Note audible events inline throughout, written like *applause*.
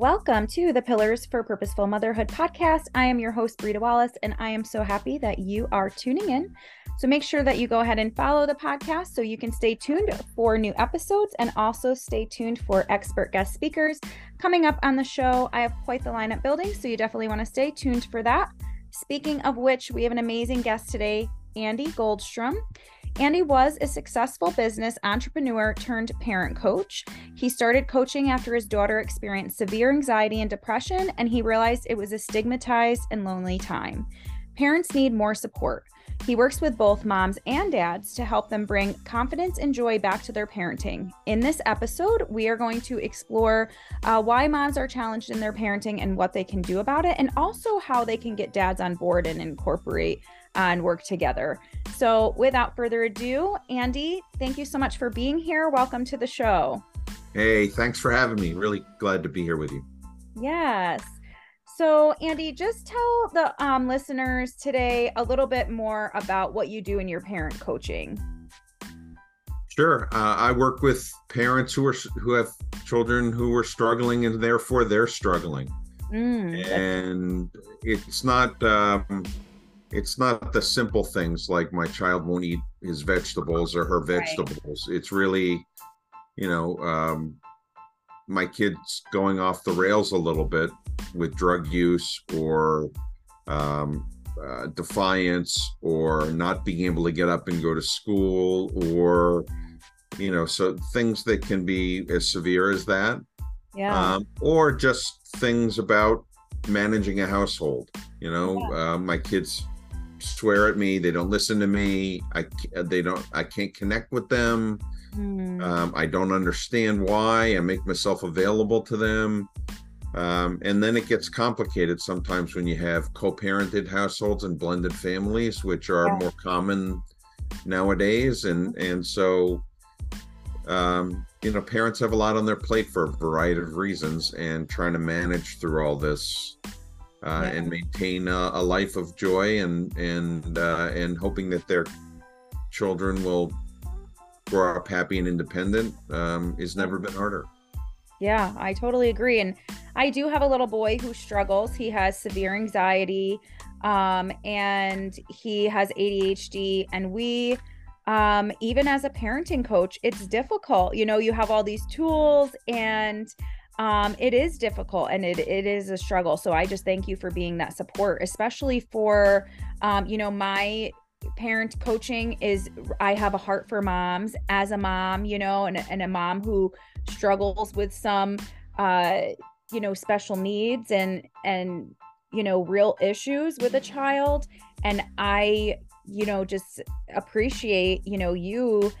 Welcome to the Pillars for Purposeful Motherhood podcast. I am your host, Britta Wallace, and I am so happy that you are tuning in. So make sure that you go ahead and follow the podcast so you can stay tuned for new episodes and also stay tuned for expert guest speakers coming up on the show. I have quite the lineup building, so you definitely want to stay tuned for that. Speaking of which, we have an amazing guest today, Andy Goldstrom. Andy was a successful business entrepreneur turned parent coach. He started coaching after his daughter experienced severe anxiety and depression, and he realized it was a stigmatized and lonely time. Parents need more support. He works with both moms and dads to help them bring confidence and joy back to their parenting. In this episode, we are going to explore uh, why moms are challenged in their parenting and what they can do about it, and also how they can get dads on board and incorporate and work together. So, without further ado, Andy, thank you so much for being here. Welcome to the show. Hey, thanks for having me. Really glad to be here with you. Yes. So, Andy, just tell the um, listeners today a little bit more about what you do in your parent coaching. Sure. Uh, I work with parents who are who have children who are struggling, and therefore they're struggling. Mm, and it's not um, it's not the simple things like my child won't eat his vegetables or her vegetables. Right. It's really, you know, um, my kids going off the rails a little bit with drug use or um, uh, defiance or not being able to get up and go to school or you know so things that can be as severe as that yeah um, or just things about managing a household you know yeah. uh, my kids swear at me they don't listen to me i they don't i can't connect with them mm. um, i don't understand why i make myself available to them um, and then it gets complicated sometimes when you have co-parented households and blended families which are yeah. more common nowadays and and so um, you know parents have a lot on their plate for a variety of reasons and trying to manage through all this uh, yeah. and maintain a, a, life of joy and and uh, and hoping that their children will grow up happy and independent um, is never been harder. Yeah, I totally agree. And I do have a little boy who struggles. He has severe anxiety um, and he has ADHD. And we, um, even as a parenting coach, it's difficult. You know, you have all these tools and um, it is difficult and it, it is a struggle. So I just thank you for being that support, especially for, um, you know, my parent coaching is I have a heart for moms as a mom, you know, and, and a mom who struggles with some, uh, you know, special needs and, and, you know, real issues with a child. And I, you know, just appreciate, you know, you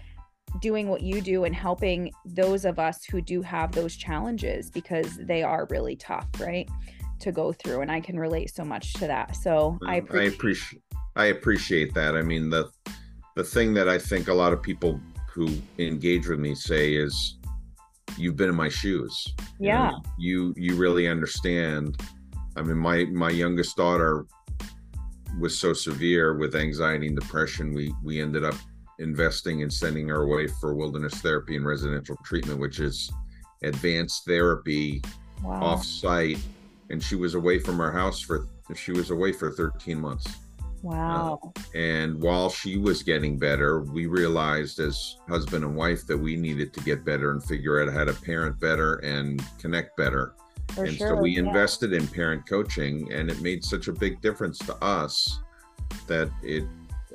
doing what you do and helping those of us who do have those challenges because they are really tough, right? To go through. And I can relate so much to that. So I appreciate, I appreciate I appreciate that. I mean the the thing that I think a lot of people who engage with me say is you've been in my shoes. Yeah. You you, you really understand. I mean my my youngest daughter was so severe with anxiety and depression we we ended up investing and sending her away for wilderness therapy and residential treatment, which is advanced therapy wow. off site. And she was away from our house for she was away for 13 months. Wow. Uh, and while she was getting better, we realized as husband and wife that we needed to get better and figure out how to parent better and connect better. For and sure, so we yeah. invested in parent coaching, and it made such a big difference to us that it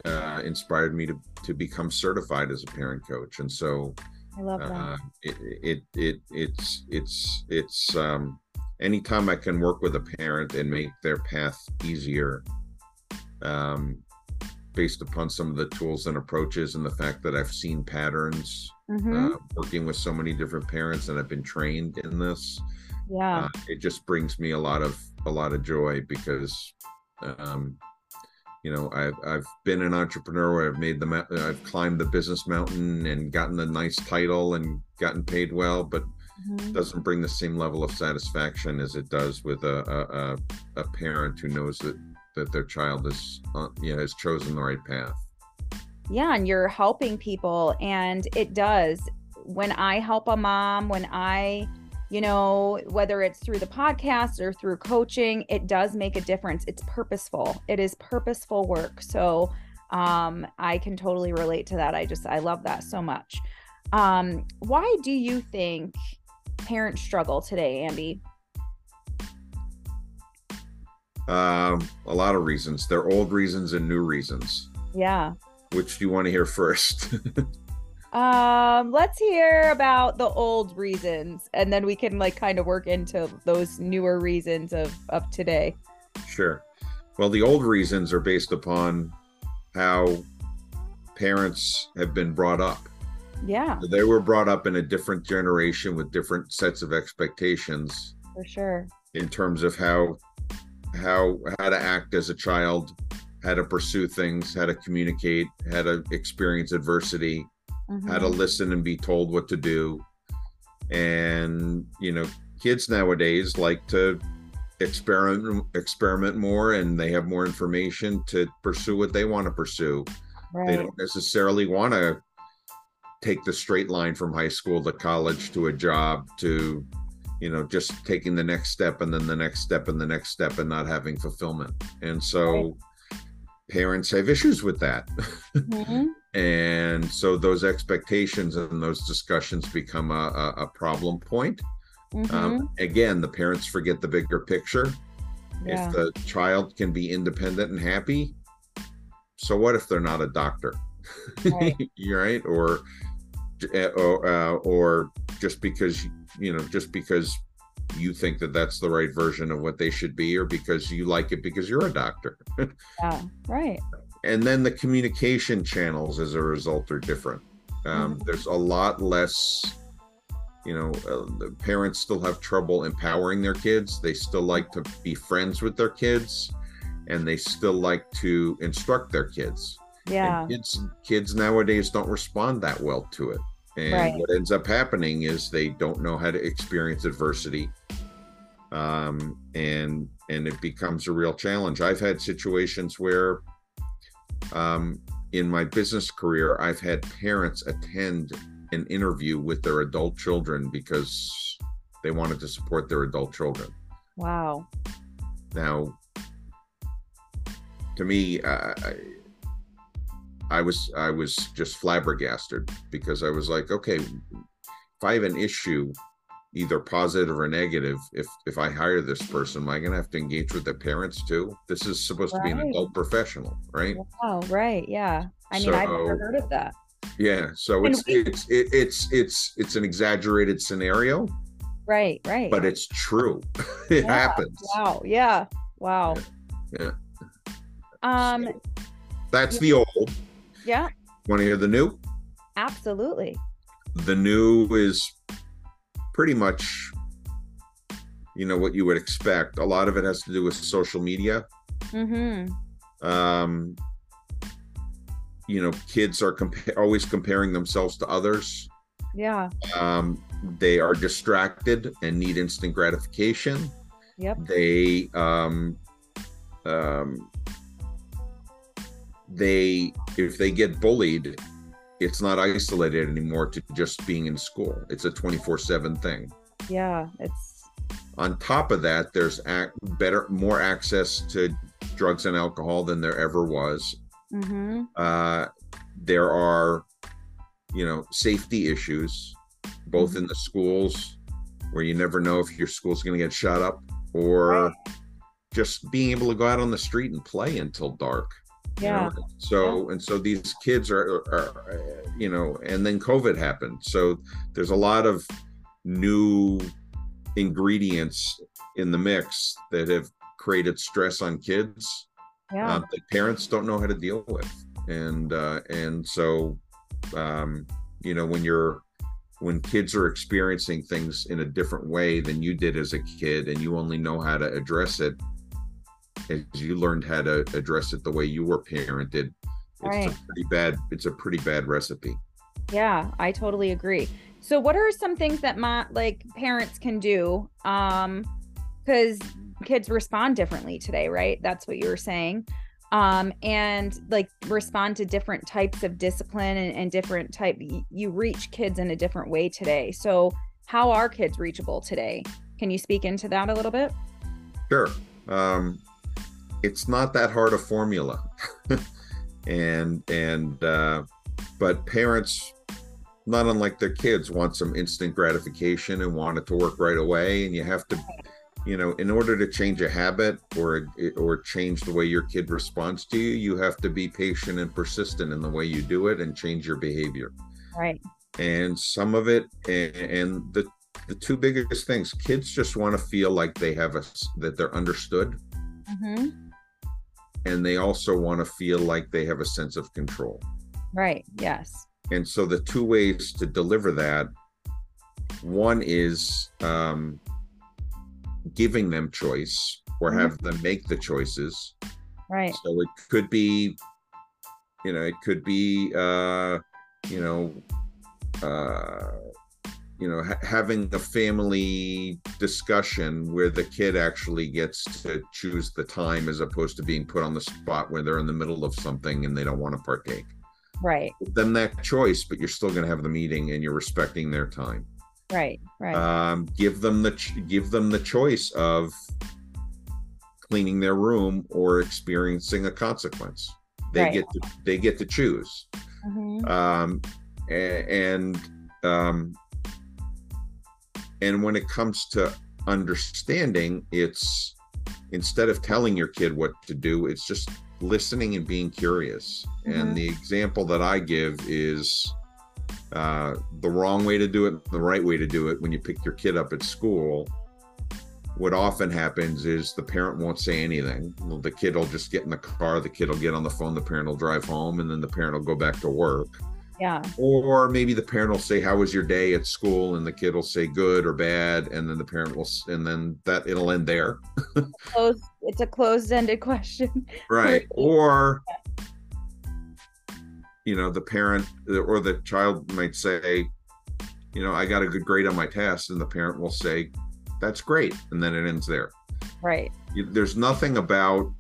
uh, inspired me to to become certified as a parent coach. And so I love that. Uh, it, it, it, it's, it's, it's, um, anytime I can work with a parent and make their path easier, um, based upon some of the tools and approaches and the fact that I've seen patterns mm-hmm. uh, working with so many different parents and I've been trained in this. Yeah. Uh, it just brings me a lot of, a lot of joy because, um, you know i've i've been an entrepreneur i've made the i've climbed the business mountain and gotten a nice title and gotten paid well but mm-hmm. doesn't bring the same level of satisfaction as it does with a a, a parent who knows that that their child is uh, you know has chosen the right path yeah and you're helping people and it does when i help a mom when i you know, whether it's through the podcast or through coaching, it does make a difference. It's purposeful. It is purposeful work. So um, I can totally relate to that. I just, I love that so much. Um, why do you think parents struggle today, Andy? Um, a lot of reasons. They're old reasons and new reasons. Yeah. Which do you want to hear first? *laughs* um, let's hear about the old reasons and then we can like kind of work into those newer reasons of of today. Sure. Well, the old reasons are based upon how parents have been brought up. Yeah. They were brought up in a different generation with different sets of expectations. For sure. In terms of how how how to act as a child, how to pursue things, how to communicate, how to experience adversity, mm-hmm. how to mm-hmm. listen and be told what to do. And you know, kids nowadays like to experiment experiment more and they have more information to pursue what they want to pursue. Right. They don't necessarily want to take the straight line from high school to college to a job to you know just taking the next step and then the next step and the next step and not having fulfillment and so right. parents have issues with that *laughs* mm-hmm. And so those expectations and those discussions become a, a, problem point um, mm-hmm. um, again the parents forget the bigger picture yeah. if the child can be independent and happy so what if they're not a doctor right, *laughs* right? or uh, or, uh, or just because you know just because you think that that's the right version of what they should be or because you like it because you're a doctor *laughs* yeah right and then the communication channels as a result are different um, mm-hmm. there's a lot less you know uh, the parents still have trouble empowering their kids they still like to be friends with their kids and they still like to instruct their kids yeah and kids kids nowadays don't respond that well to it and right. what ends up happening is they don't know how to experience adversity. Um, and and it becomes a real challenge. I've had situations where um, in my business career, I've had parents attend an interview with their adult children because they wanted to support their adult children. Wow. Now, to me, uh, I was I was just flabbergasted because I was like, okay, if I have an issue, either positive or negative, if if I hire this person, am I going to have to engage with the parents too? This is supposed right. to be an adult professional, right? Oh, right, yeah. I mean, so, I've never heard of that. Yeah, so it's we, it's it, it's it's it's an exaggerated scenario. Right, right. But it's true. *laughs* it yeah. happens. Wow. Yeah. Wow. Yeah. yeah. Um. So that's the old. Yeah. Want to hear the new? Absolutely. The new is pretty much, you know, what you would expect. A lot of it has to do with social media. Mm-hmm. Um, you know, kids are compa- always comparing themselves to others. Yeah. Um, they are distracted and need instant gratification. Yep. They um, um, they if they get bullied it's not isolated anymore to just being in school it's a 24/7 thing yeah it's on top of that there's ac- better more access to drugs and alcohol than there ever was mm-hmm. uh, there are you know safety issues both mm-hmm. in the schools where you never know if your school's going to get shut up or right. just being able to go out on the street and play until dark yeah. You know? So yeah. and so these kids are, are, you know, and then COVID happened. So there's a lot of new ingredients in the mix that have created stress on kids yeah. uh, that parents don't know how to deal with. And uh, and so um, you know when you're when kids are experiencing things in a different way than you did as a kid and you only know how to address it as you learned how to address it the way you were parented it's right. a pretty bad it's a pretty bad recipe yeah i totally agree so what are some things that my like parents can do um because kids respond differently today right that's what you were saying um and like respond to different types of discipline and, and different type you reach kids in a different way today so how are kids reachable today? Can you speak into that a little bit? Sure. Um, it's not that hard a formula, *laughs* and and uh, but parents, not unlike their kids, want some instant gratification and want it to work right away, and you have to you know in order to change a habit or or change the way your kid responds to you you have to be patient and persistent in the way you do it and change your behavior. Right. And some of it and, and the the two biggest things kids just want to feel like they have a that they're understood. Mm-hmm. And they also want to feel like they have a sense of control right yes and so the two ways to deliver that one is um, giving them choice or mm-hmm. have them make the choices. Right. So it could be, you know, it could be, uh, you know, uh, you know, ha- having a family discussion where the kid actually gets to choose the time as opposed to being put on the spot where they're in the middle of something and they don't want to partake. Right. Give them that choice, but you're still going to have the meeting and you're respecting their time. Right, right. Um, give them the give them the choice of cleaning their room or experiencing a consequence. They right. get to they get to choose. Mm-hmm. Um, and um, and when it comes to understanding, it's instead of telling your kid what to do, it's just listening and being curious. Mm-hmm. And the example that I give is uh, the wrong way to do it, the right way to do it when you pick your kid up at school. What often happens is the parent won't say anything. Well, the kid will just get in the car, the kid will get on the phone, the parent will drive home, and then the parent will go back to work. Yeah. Or maybe the parent will say, "How was your day at school?" and the kid will say, "Good" or "bad," and then the parent will, and then that it'll end there. *laughs* it's a closed-ended question. *laughs* Right. Or you know the parent or the child might say you know i got a good grade on my test and the parent will say that's great and then it ends there right there's nothing about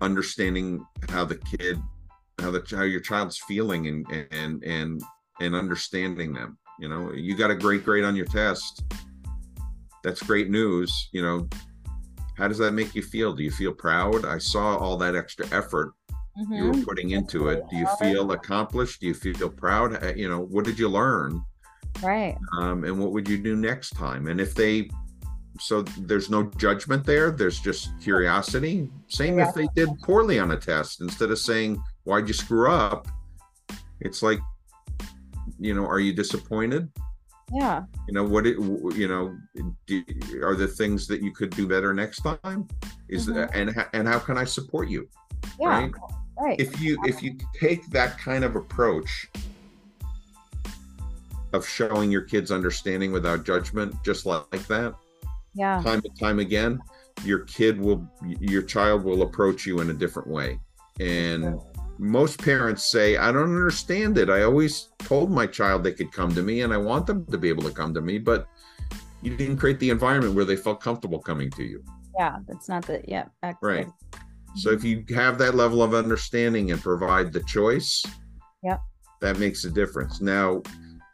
understanding how the kid how the how your child's feeling and and and and understanding them you know? You got a great grade on your test. That's great news you know? How does that make you feel? Do you feel proud? I saw all that extra effort mm-hmm. you were mm-hmm. putting into it. Do you feel accomplished? Do you feel proud? Uh, you know what did you learn? Right. Um, and what would you do next time? And if they so there's no judgment there? There's just curiosity? Same yeah. if they did poorly on a test. Instead of saying why'd you screw up? It's like you know are you disappointed? Yeah. You know what it you know do, are the things that you could do better next time? Is mm-hmm. that, and and how can i support you? Yeah right? right. If you if you take that kind of approach of showing your kids understanding without judgment just like that yeah. time and time again your kid will your child will approach you in a different way. And most parents say i don't understand it i always told my child they could come to me and i want them to be able to come to me but you didn't create the environment where they felt comfortable coming to you yeah that's not the yeah right so if you have that level of understanding and provide the choice, yeah, that makes a difference. Now,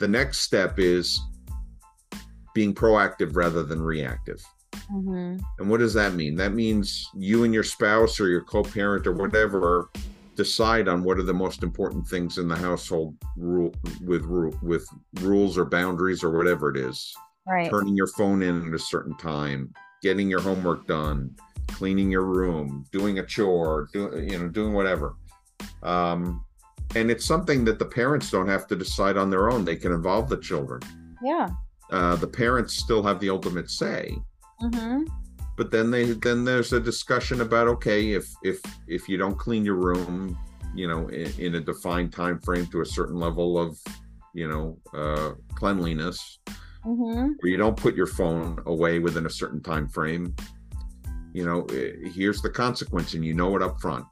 the next step is being proactive rather than reactive. Mm-hmm. And what does that mean? That means you and your spouse or your co-parent or whatever decide on what are the most important things in the household rule with with rules or boundaries or whatever it is. Right. Turning your phone in at a certain time, getting your homework done, cleaning your room, doing a chore, doing you know, doing whatever. Um, and it's something that the parents don't have to decide on their own. They can involve the children. Yeah. Uh, the parents still have the ultimate say. Mm-hmm. But then they then there's a discussion about okay if if if you don't clean your room, you know, in, in a defined time frame to a certain level of you know uh, cleanliness, mm-hmm. or you don't put your phone away within a certain time frame, you know eh, here's the consequence and you know it up front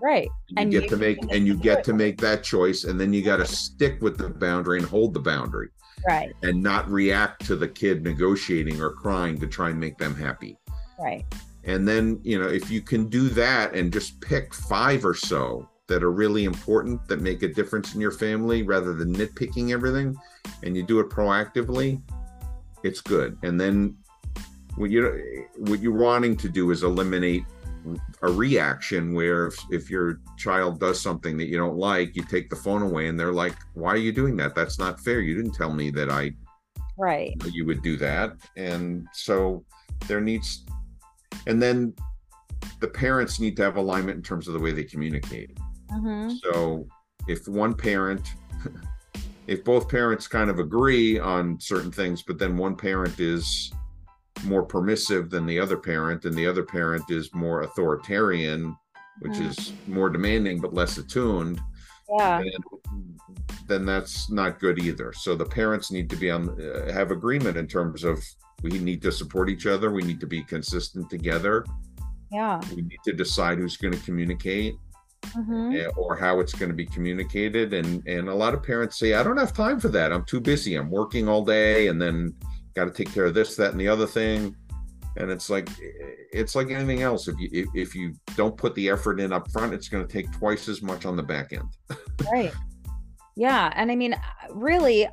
right you and get you to make and you get to make that choice and then you got to stick with the boundary and hold the boundary right. and not react to the kid negotiating or crying to try and make them happy. Right. And then you know if you can do that and just pick five or so that are really important that make a difference in your family rather than nitpicking everything and you do it proactively it's good. And then what you're what you're wanting to do is eliminate a reaction where if, if your child does something that you don't like you take the phone away and they're like why are you doing that? That's not fair. You didn't tell me that i right. you would do that. And so there needs and then the parents need to have alignment in terms of the way they communicate. Mm-hmm. so if one parent *laughs* if both parents kind of agree on certain things but then one parent is more permissive than the other parent and the other parent is more authoritarian which mm. is more demanding but less attuned yeah. then, then that's not good either. So the parents need to be on uh, have agreement in terms of we need to support each other we need to be consistent together. Yeah. We need to decide who's going to communicate mm-hmm. Eh, or how it's going to be communicated and and a lot of parents say i don't have time for that. I'm too busy. I'm working all day and then got to take care of this, that, and the other thing. And it's like it's like anything else. If you if you don't put the effort in up front, it's going to take twice as much on the back end. *laughs* right. Yeah, and I mean, really,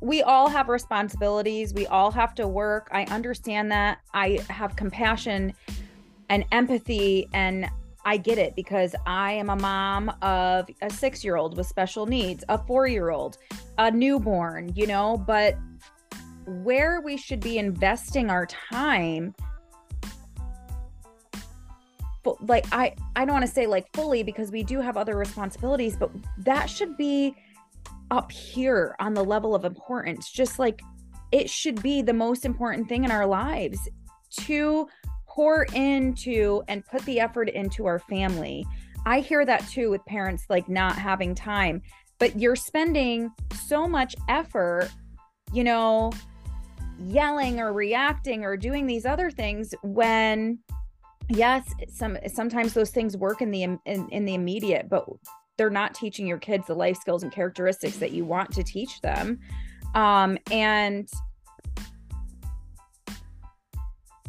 we all have responsibilities. We all have to work. I understand that. I have compassion and empathy and I get it because I am a mom of a 6-year-old with special needs, a 4-year-old, a newborn, you know, but where we should be investing our time but like i i don't want to say like fully because we do have other responsibilities but that should be up here on the level of importance just like it should be the most important thing in our lives to pour into and put the effort into our family. I hear that too with parents like not having time but you're spending so much effort you know yelling or reacting or doing these other things when yes some sometimes those things work in the in, in the immediate but they're not teaching your kids the life skills and characteristics that you want to teach them. Um and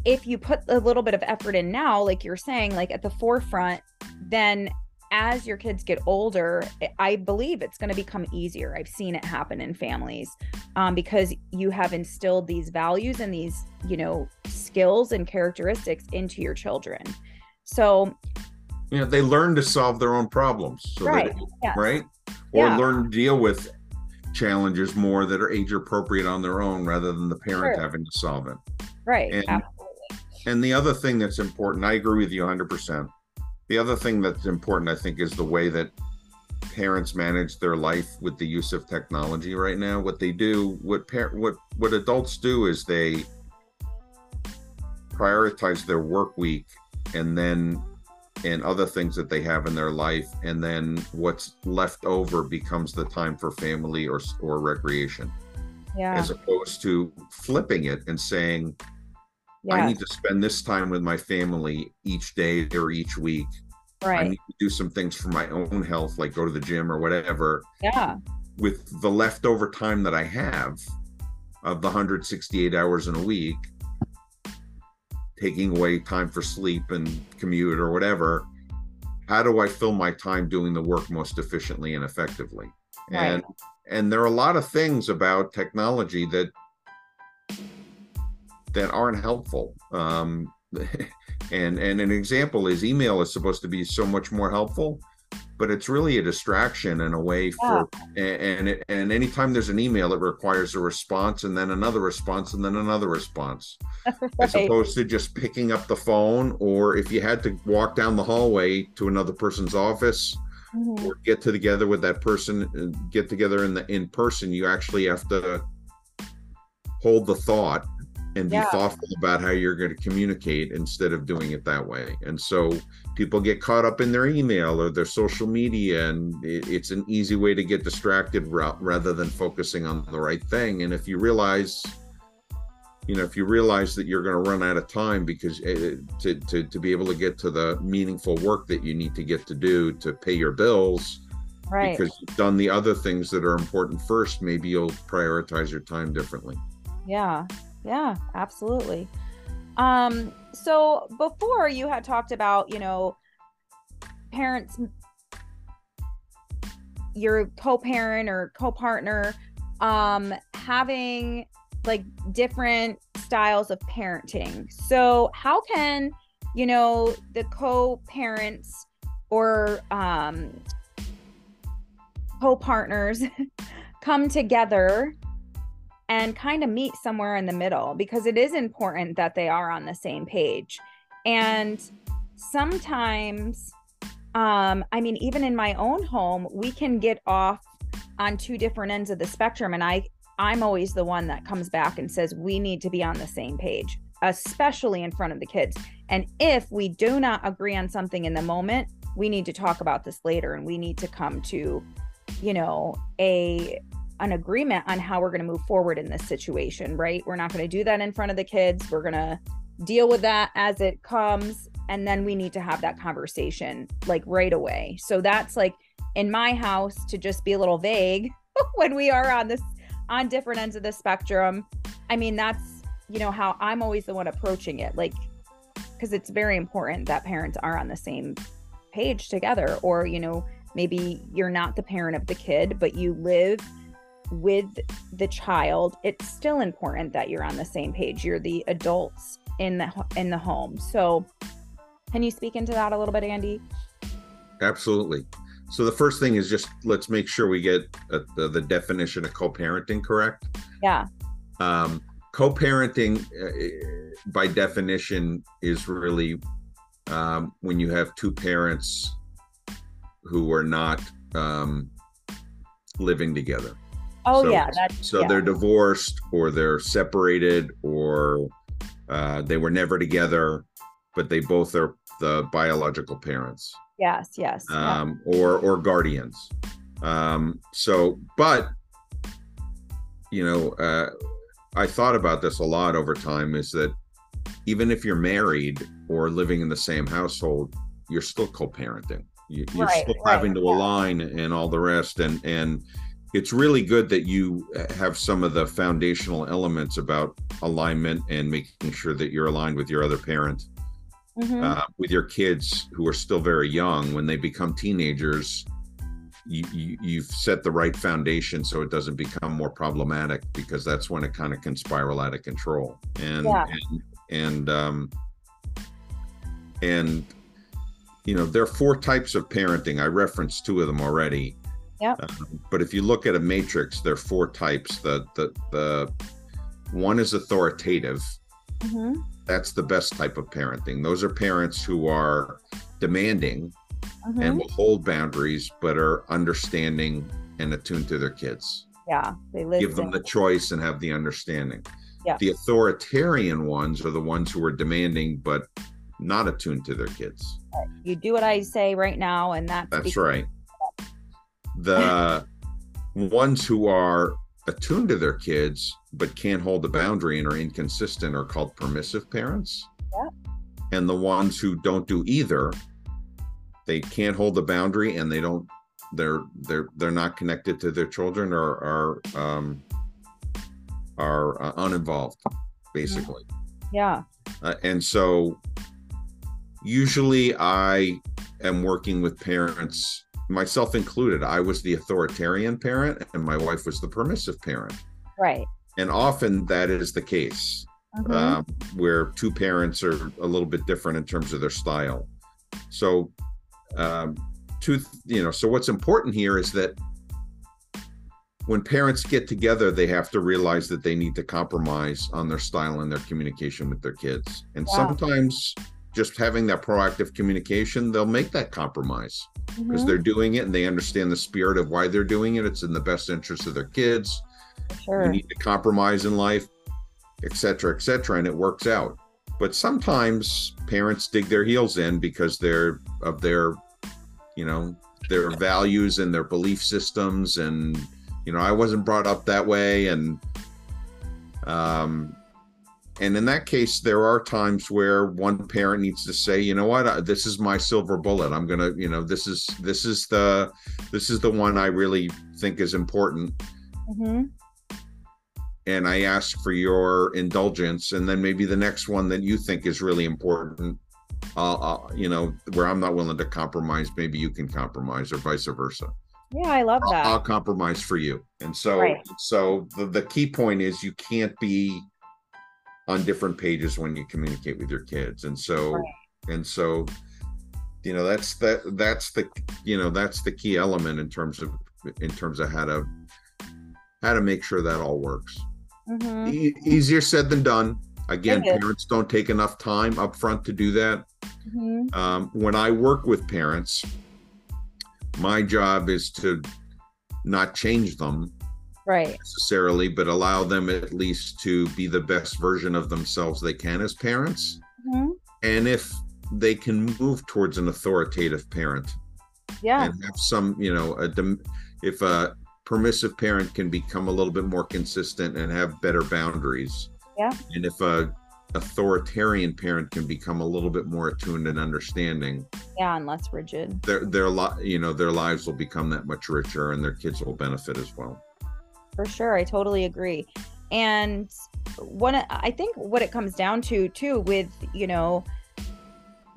if you put a little bit of effort in now like you're saying like at the forefront then as your kids get older, I believe it's going to become easier. I've seen it happen in families um, because you have instilled these values and these, you know, skills and characteristics into your children. So, you know, they learn to solve their own problems. So right. That, yes. Right. Or yeah. learn to deal with challenges more that are age appropriate on their own rather than the parent sure. having to solve it. Right. And, Absolutely. and the other thing that's important, I agree with you 100% the other thing that's important, I think, is the way that parents manage their life with the use of technology right now. What they do, what par- what what adults do is they prioritize their work week and then and other things that they have in their life and then what's left over becomes the time for family or or recreation yeah. as opposed to flipping it and saying i need to spend this time with my family each day or each week right. I need to do some things for my own health, like go to the gym or whatever. Yeah. With the leftover time that I have of the 168 hours in a week, taking away time for sleep and commute or whatever, how do I fill my time doing the work most efficiently and effectively? Right. And and there are a lot of things about technology that that aren't helpful. Um, *laughs* and and an example is email is supposed to be so much more helpful but it's really a distraction in a way for yeah. and and anytime there's an email it requires a response and then another response and then another response *laughs* right. as opposed to just picking up the phone or if you had to walk down the hallway to another person's office mm-hmm. or get together with that person uh, get together in the in person you actually have to hold the thought and be yeah. thoughtful about how you're going to communicate instead of doing it that way. And so people get caught up in their email or their social media, and it's an easy way to get distracted rather than focusing on the right thing. And if you realize, you know, if you realize that you're going to run out of time because eh, to, to, to be able to get to the meaningful work that you need to get to do to pay your bills, right. because you've done the other things that are important first, maybe you'll prioritize your time differently. Yeah, yeah, absolutely. Um, so before you had talked about, you know, parents your co-parent or co-partner um having like different styles of parenting so how can you know the co-parents or um co-partners *laughs* come together and kind of meet somewhere in the middle because it is important that they are on the same page. And sometimes um i mean even in my own home we can get off on two different ends of the spectrum and i i'm always the one that comes back and says we need to be on the same page especially in front of the kids. And if we do not agree on something in the moment we need to talk about this later and we need to come to you know a an agreement on how we're going to move forward in this situation right? We're not going to do that in front of the kids. We're going to deal with that as it comes and then we need to have that conversation like right away. So that's like in my house to just be a little vague *laughs* when we are on this on different ends of the spectrum i mean that's you know how i'm always the one approaching it like because it's very important that parents are on the same page together or you know maybe you're not the parent of the kid but you live with the child it's still important that you're on the same page. You're the adults in the in the home. So can you speak into that a little bit andy? Absolutely. So the first thing is just let's make sure we get uh, the, the, definition of co-parenting correct. Yeah. Um, co-parenting uh, by definition is really um, when you have two parents who are not um, living together oh so, yeah so yeah. they're divorced or they're separated or uh, they were never together but they both are the biological parents yes yes um, yeah. or or guardians um, so but you know uh, i thought about this a lot over time is that even if you're married or living in the same household you're still co-parenting you, are right, still right, having to yeah. align and all the rest and and it's really good that you have some of the foundational elements about alignment and making sure that you're aligned with your other parent mm-hmm. uh, with your kids who are still very young when they become teenagers you, you have set the right foundation so it doesn't become more problematic because that's when it kind of can spiral out of control and yeah. and and um and you know there are four types of parenting i referenced two of them already yeah um, but if you look at a matrix there are four types. The the the one is authoritative. Mm-hmm. that's the best type of parenting. Those are parents who are demanding mm-hmm. and will hold boundaries but are understanding and attuned to their kids. Yeah they give them the choice and have the understanding. Yeah. the authoritarian ones are the ones who are demanding but not attuned to their kids. You do what i say right now and that's that's right the ones who are attuned to their kids but can't hold the boundary and are inconsistent are called permissive parents. Yeah. And the ones who don't do either, they can't hold the boundary and they don't they're they're they're not connected to their children or are um are uh, uninvolved basically. Yeah. Uh, and so usually I am working with parents myself included, I was the authoritarian parent and my wife was the permissive parent. Right. And often that is the case mm-hmm. um, where two parents are a little bit different in terms of their style. So, um, two, you know, so what's important here is that when parents get together, they have to realize that they need to compromise on their style and their communication with their kids. And yeah. sometimes just having that proactive communication, they'll make that compromise because mm-hmm. they're doing it and they understand the spirit of why they're doing it. It's in the best interest of their kids. Sure. You need to compromise in life, etc., etc., and it works out. But sometimes parents dig their heels in because they're of their, you know, their values and their belief systems, and you know, I wasn't brought up that way, and um, and in that case there are times where one parent needs to say you know what this is my silver bullet i'm gonna you know this is this is the this is the one i really think is important mm-hmm. and i ask for your indulgence and then maybe the next one that you think is really important uh, uh, you know where i'm not willing to compromise maybe you can compromise or vice versa Yeah, I love that. I'll, I'll compromise for you. And so, right. so the, the key point is you can't be on different pages when you communicate with your kids. And so, right. and so, you know, that's that, that's the, you know, that's the key element in terms of, in terms of how to, how to make sure that all works. Mm-hmm. E- easier said than done. Again, parents don't take enough time up front to do that. Mm-hmm. Um, when I work with parents, my job is to not change them right. necessarily but allow them at least to be the best version of themselves they can as parents. Mm-hmm. and if they can move towards an authoritative parent yeah. and have some you know a if a permissive parent can become a little bit more consistent and have better boundaries. Yeah. And if a authoritarian parent can become a little bit more attuned and understanding. Yeah and less rigid. Their their you know their lives will become that much richer and their kids will benefit as well for sure i totally agree. And one i think what it comes down to too with you know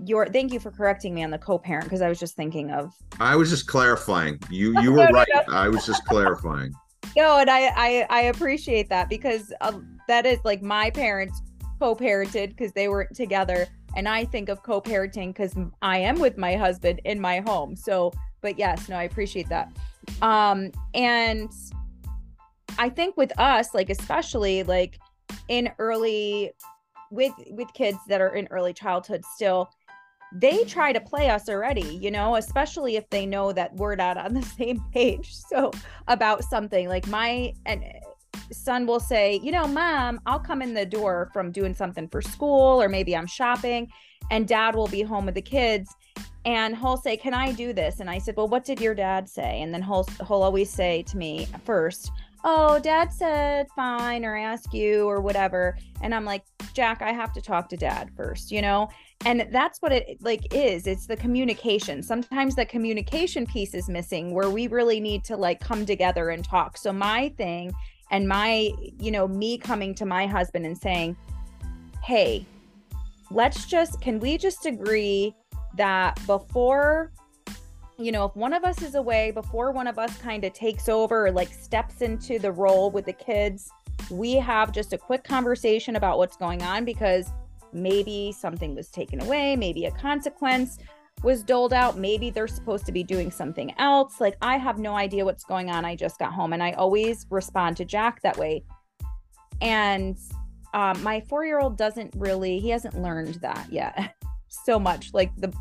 your thank you for correcting me on the co-parent because i was just thinking of i was just clarifying. You you *laughs* were no, right. no, no. i was just clarifying. *laughs* No and I, I i appreciate that because um, that is like my parents co-parented because they weren't together and i think of co-parenting because i am with my husband in my home. So but yes no i appreciate that. Um and i think with us like especially like in early with with kids that are in early childhood still they try to play us already you know especially if they know that we're not on the *laughs* same page so about something like my and son will say, you know, mom, I'll come in the door from doing something for school or maybe I'm shopping and dad will be home with the kids and he'll say, "Can I do this?" And I said, "Well, what did your dad say?" And then he'll he'll always say to me first, "Oh, dad said fine or ask you or whatever." And I'm like, "Jack, I have to talk to dad first, you know?" And that's what it like is. It's the communication. Sometimes the communication piece is missing where we really need to like come together and talk. So my thing and my you know me coming to my husband and saying hey let's just can we just agree that before you know if one of us is away before one of us kind of takes over or like steps into the role with the kids we have just a quick conversation about what's going on because maybe something was taken away maybe a consequence was doled out. Maybe they're supposed to be doing something else. Like, I have no idea what's going on. I just got home. And I always respond to Jack that way. And um, my four year old doesn't really, he hasn't learned that yet *laughs* so much, like the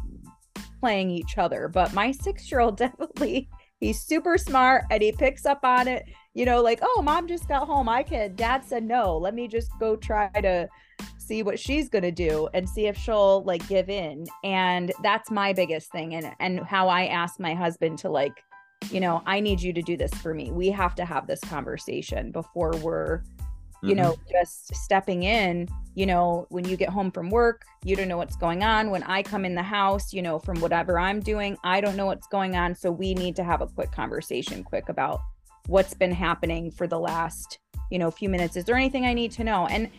playing each other. But my six year old *laughs* definitely, he's super smart and he picks up on it. You know, like, oh, mom just got home. I can. Dad said no. Let me just go try to see what she's going to do and see if she'll like give in and that's my biggest thing and and how i ask my husband to like you know i need you to do this for me we have to have this conversation before we're you mm-hmm. know just stepping in you know when you get home from work you don't know what's going on when i come in the house you know from whatever i'm doing i don't know what's going on so we need to have a quick conversation quick about what's been happening for the last you know few minutes is there anything i need to know and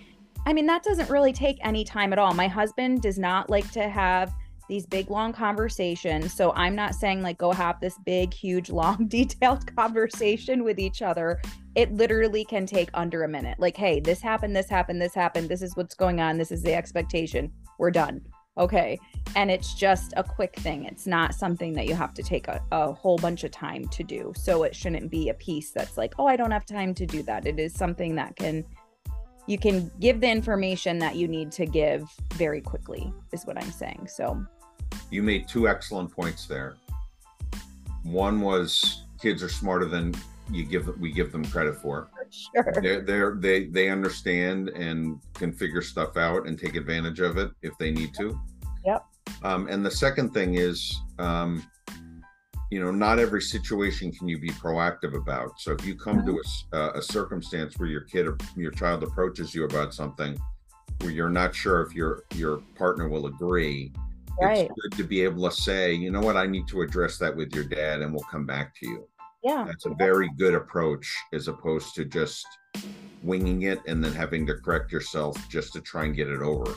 I mean, that doesn't really take any time at all. My husband does not like to have these big long conversations. So I'm not saying like go have this big, huge, *laughs* long, detailed conversation with each other. It literally can take under a minute. Like, hey, this happened, this happened, this happened. This is what's going on. This is the expectation. We're done. Okay. And it's just a quick thing. It's not something that you have to take a, a whole bunch of time to do. So it shouldn't be a piece that's like, oh, I don't have time to do that. It is something that can you can give the information that you need to give very quickly is what i'm saying so you made two excellent points there. One was kids are smarter than you give we give them credit *laughs* for. Sure. They're, they're they they understand and can figure stuff out and take advantage of it if they need to. Yep. Um, and the second thing is um, you know not every situation can you be proactive about. So if you come to mm-hmm. a, a circumstance where your kid or your child approaches you about something where you're not sure if your your partner will agree right. it's good to be able to say you know what i need to address that with your dad and we'll come back to you yeah that's a very good approach as opposed to just winging it and then having to correct yourself just to try and get it over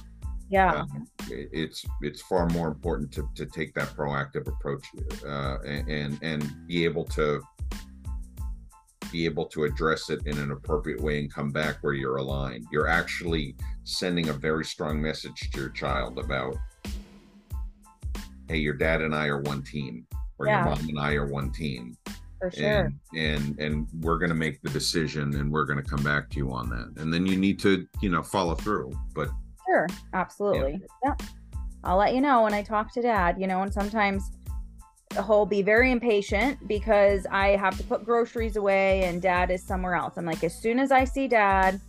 Yeah. Um, it's it's far more important to to take that proactive approach uh, and and and be able to be able to address it in an appropriate way and come back where you're aligned. You're actually sending a very strong message to your child about, hey, your dad and I are one team, or Yeah. your mom and I are one team for sure. and and and we're going to make the decision and we're going to come back to you on that and then you need to you know follow through but Sure, absolutely. Yeah. I'll let you know when I talk to dad, you know, and sometimes he'll be very impatient because I have to put groceries away and dad is somewhere else. I'm like, as soon as I see dad,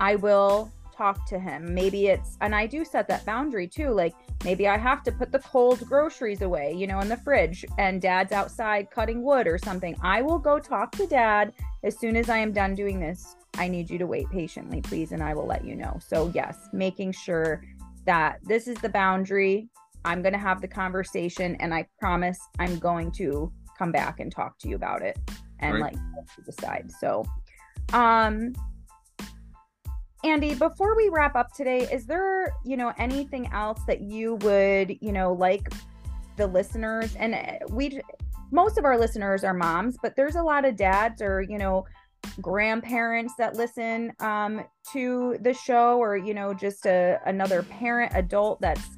I will talk to him. Maybe it's, and I do set that boundary too. Like maybe I have to put the cold groceries away, you know, in the fridge and dad's outside cutting wood or something. I will go talk to dad as soon as I am done doing this. I need you to wait patiently, please, and I will let you know. So, yes, making sure that this is the boundary. I'm going to have the conversation, and I promise I'm going to come back and talk to you about it and Right. like decide. So, um, Andy, before we wrap up today, is there, you know, anything else that you would, you know, like the listeners and uh, we most of our listeners are moms, but there's a lot of dads or, you know, grandparents that listen um to the show or, you know, just a another parent adult that's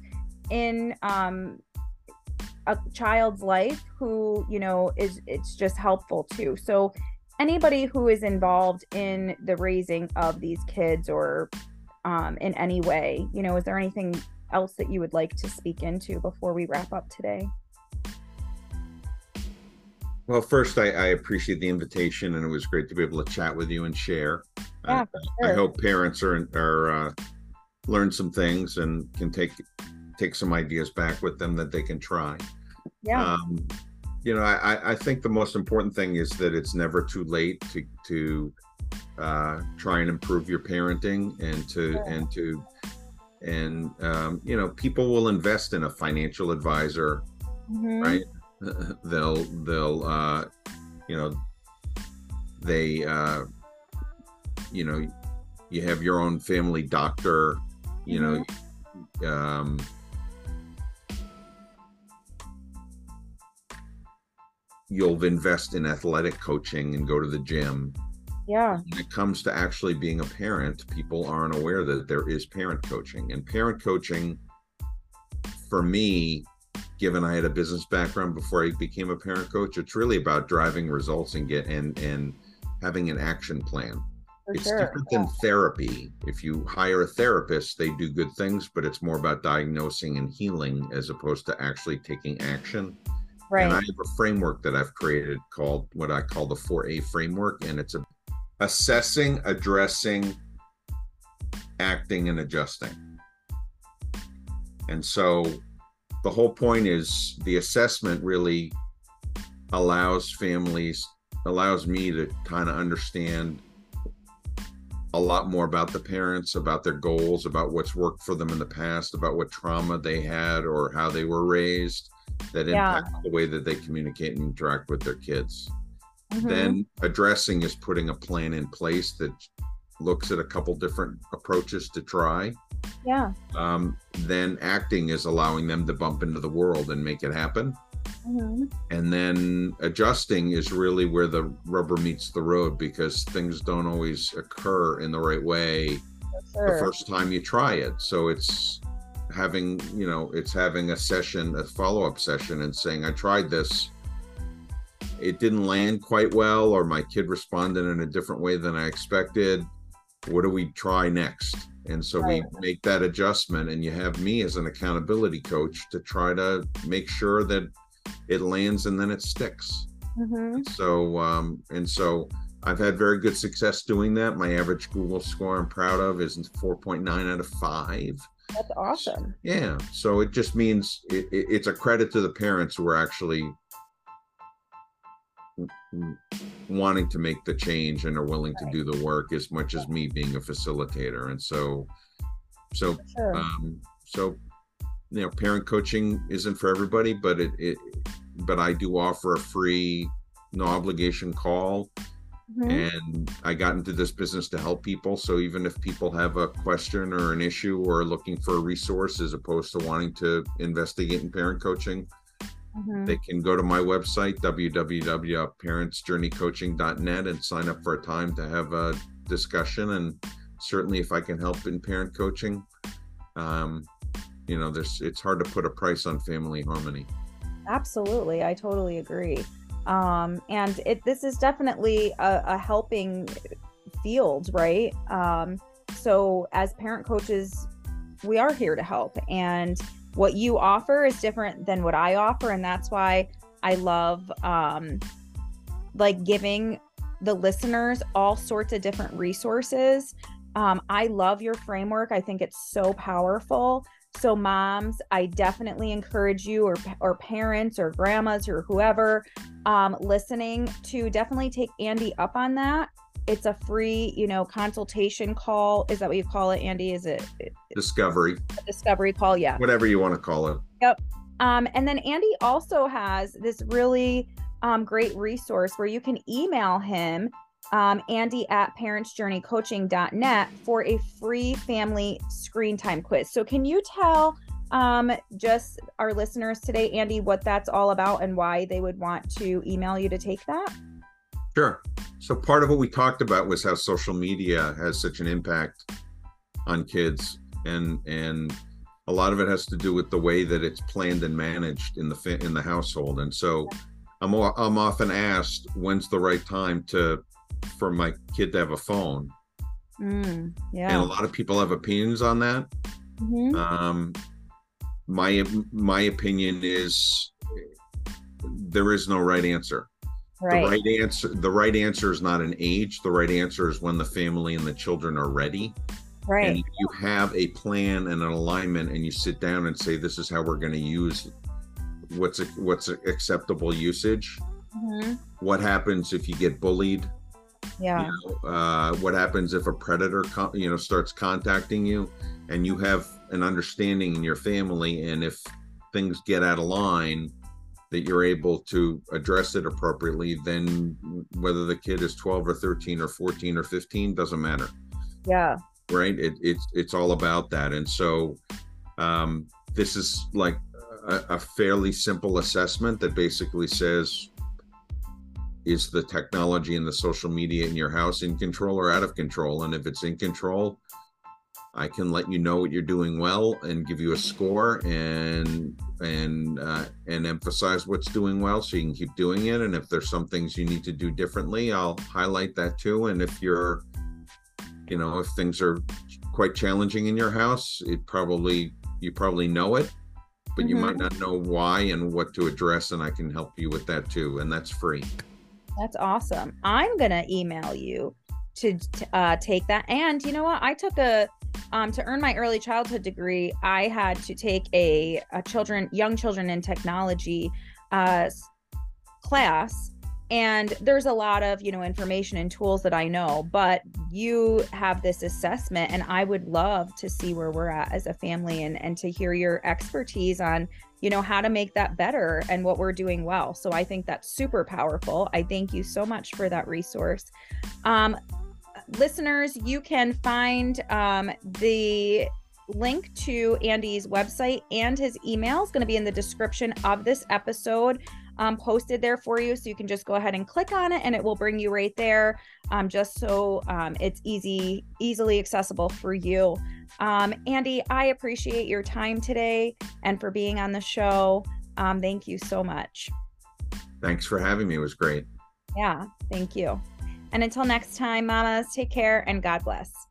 in um a child's life who, you know, is it's just helpful too. So anybody who is involved in the raising of these kids or um, in any way you know is there anything else that you would like to speak into before we wrap up today? Well first i, I appreciate the invitation and it was great to be able to chat with you and share. Yeah, I, for I hope parents are are uh, learn some things and can take take some ideas back with them that they can try. Yeah. Um, you know I, I- think the most important thing is that it's never too late to to uh, try and improve your parenting and to Sure. and to and um, you know people will invest in a financial advisor Mhm. right *laughs* they'll they'll uh you know they uh you know you have your own family doctor you know um you'll invest in athletic coaching and go to the gym yeah when it comes to actually being a parent, people aren't aware that there is parent coaching. And parent coaching, for me, given I had a business background before I became a parent coach, it's really about driving results and get and and having an action plan. for it's sure different than therapy. If you hire a therapist, they do good things, but it's more about diagnosing and healing as opposed to actually taking action. Right And I have a framework that I've created called what I call the 4A framework. And it's a, assessing, addressing, acting, and adjusting. And so the whole point is the assessment really allows families, allows me to kind of understand a lot more about the parents, about their goals, about what's worked for them in the past, about what trauma they had or how they were raised that Yeah. impact the way that they communicate and interact with their kids. Mhm. Then addressing is putting a plan in place that looks at a couple different approaches to try. yeah Um, then acting is allowing them to bump into the world and make it happen. Mhm. And then adjusting is really where the rubber meets the road because things don't always occur in the right way for the first time you try it. So it's having, you know, it's having a session, a follow up session, and saying, I tried this. It didn't land quite well, or my kid responded in a different way than I expected. What do we try next? And so Right. we make that adjustment, and you have me as an accountability coach to try to make sure that it lands and then it sticks. Mhm. So, um, and so I've had very good success doing that. My average Google score I'm proud of is 4.9 out of 5. that's awesome Yeah. So it just means it, it, it's a credit to the parents who are actually wanting to make the change and are willing to do the work as much as me being a facilitator. And so, so, sure um, so, you know, parent coaching isn't for everybody, but it, it, but I do offer a free, no obligation call Mm-hmm. And I got into this business to help people. So even if people have a question or an issue or looking for a resource as opposed to wanting to investigate in parent coaching, mm-hmm. they can go to my website, www.parentsjourneycoaching.net, and sign up for a time to have a discussion. And certainly, if I can help in parent coaching, um, you know, there's it's hard to put a price on family harmony. Absolutely. I totally agree um, and it this is definitely a, a helping field right? Um, so as parent coaches we are here to help. And what you offer is different than what i offer. And that's why i love um, like giving the listeners all sorts of different resources. Um, i love your framework. I think it's so powerful so moms, I definitely encourage you or or parents or grandmas or whoever um, listening to definitely take Andy up on that. It's a free, you know, consultation call. Is that what you call it, Andy? Is it discovery? discovery call, yeah. Whatever you want to call it. Yep. Um, and then Andy also has this really um, great resource where you can email him um, Andy at parentsjourneycoaching.net for a free family screen time quiz. So, can you tell um, just our listeners today, Andy, what that's all about and why they would want to email you to take that? Sure. So, part of what we talked about was how social media has such an impact on kids, and and a lot of it has to do with the way that it's planned and managed in the in the household. And so, I'm I'm often asked when's the right time to for my kid to have a phone. Mm, yeah. And a lot of people have opinions on that. Mm-hmm. Um, my my opinion is there is no right answer. Right. The right answer the right answer is not an age. The right answer is when the family and the children are ready. Right. And you have a plan and an alignment and you sit down and say this is how we're going to use what's a, what's acceptable usage. Mm-hmm. What happens if you get bullied? Yeah. you know, uh, what happens if a predator you know starts contacting you and you have an understanding in your family and if things get out of line that you're able to address it appropriately then whether the kid is 12 or 13 or 14 or 15 doesn't matter. Yeah. Right? It, it's it's all about that. And so um, this is like a, a fairly simple assessment that basically says is the technology and the social media in your house in control or out of control? And if it's in control, I can let you know what you're doing well and give you a score and and uh, and emphasize what's doing well so you can keep doing it. And if there's some things you need to do differently, I'll highlight that too. And if you're, you know, if things are quite challenging in your house, it probably you probably know it, but mm-hmm. you might not know why and what to address. And I can help you with that too. And that's free. That's awesome. I'm gonna email you to uh, take that. And you know what? I took a um, to earn my early childhood degree. I had to take a, a children, young children in technology uh, class and there's a lot of you know information and tools that i know but you have this assessment and i would love to see where we're at as a family and and to hear your expertise on you know how to make that better and what we're doing well. So i think that's super powerful. I thank you so much for that resource. Um, listeners you can find um, the link to andy's website and his email is going to be in the description of this episode um, posted there for you. So you can just go ahead and click on it and it will bring you right there um, just so um, it's easy, easily accessible for you. Um, Andy, I appreciate your time today and for being on the show. Um, thank you so much. Thanks for having me. It was great. Yeah, thank you. And until next time, mamas, take care and God bless.